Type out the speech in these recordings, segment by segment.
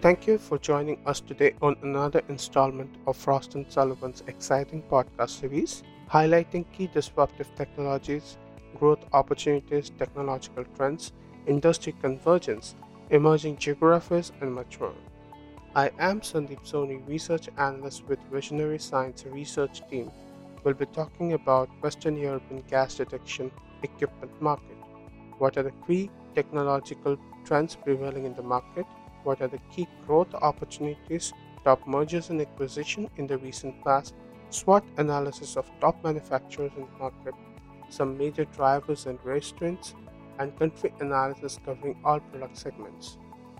Thank you for joining us today on another installment of Frost and Sullivan's exciting podcast series highlighting key disruptive technologies, growth opportunities, technological trends, industry convergence, emerging geographies, and much more. I am Sandeep Soni, research analyst with Visionary Science Research Team. We'll be talking about Western European gas detection equipment market. What are the key technological trends prevailing in the market? What are the key growth opportunities, top mergers and acquisition in the recent past, SWOT analysis of top manufacturers in the market, some major drivers and restraints, and country analysis covering all product segments.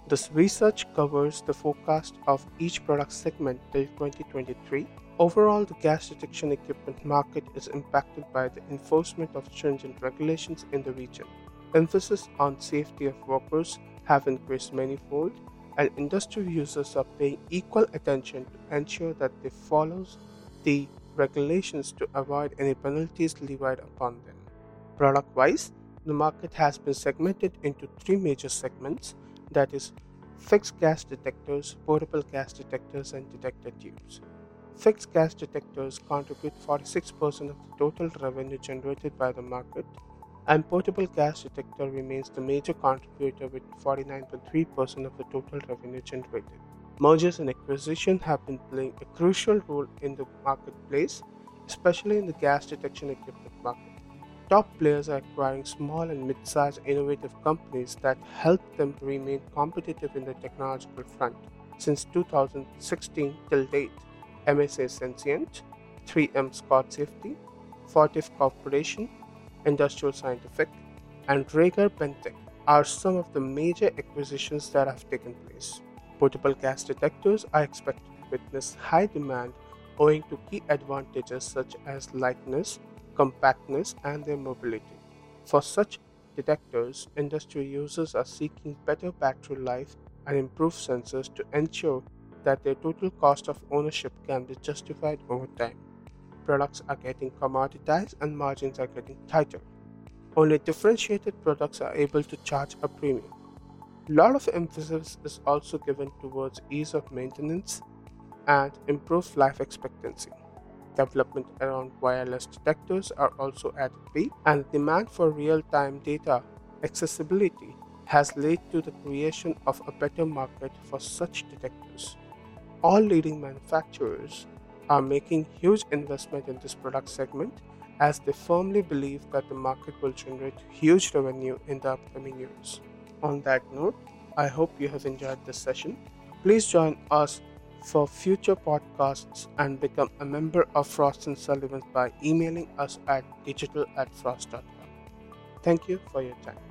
This research covers the forecast of each product segment till 2023. Overall, the gas detection equipment market is impacted by the enforcement of stringent regulations in the region. Emphasis on safety of workers have increased manifold, and industry users are paying equal attention to ensure that they follow the regulations to avoid any penalties levied upon them. Product wise, the market has been segmented into three major segments that is, fixed gas detectors, portable gas detectors, and detector tubes. Fixed gas detectors contribute 46% of the total revenue generated by the market, and portable gas detector remains the major contributor with 49.3% of the total revenue generated. Mergers and acquisitions have been playing a crucial role in the marketplace, especially in the gas detection equipment market. Top players are acquiring small and mid-sized innovative companies that help them to remain competitive in the technological front. Since 2016 till date, MSA Senscient, 3M Scott Safety, Fortive Corporation, Industrial Scientific, and Rager Bentech are some of the major acquisitions that have taken place. Portable gas detectors are expected to witness high demand owing to key advantages such as lightness, compactness, and their mobility. For such detectors, industry users are seeking better battery life and improved sensors to ensure that their total cost of ownership can be justified over time. Products are getting commoditized and margins are getting tighter. Only differentiated products are able to charge a premium. A lot of emphasis is also given towards ease of maintenance and improved life expectancy. Development around wireless detectors are also at peak, and demand for real time data accessibility has led to the creation of a better market for such detectors. All leading manufacturers are making huge investment in this product segment as they firmly believe that the market will generate huge revenue in the upcoming years. On that note, I hope you have enjoyed this session. Please join us for future podcasts and become a member of Frost and Sullivan by emailing us at digital at frost.com. Thank you for your time.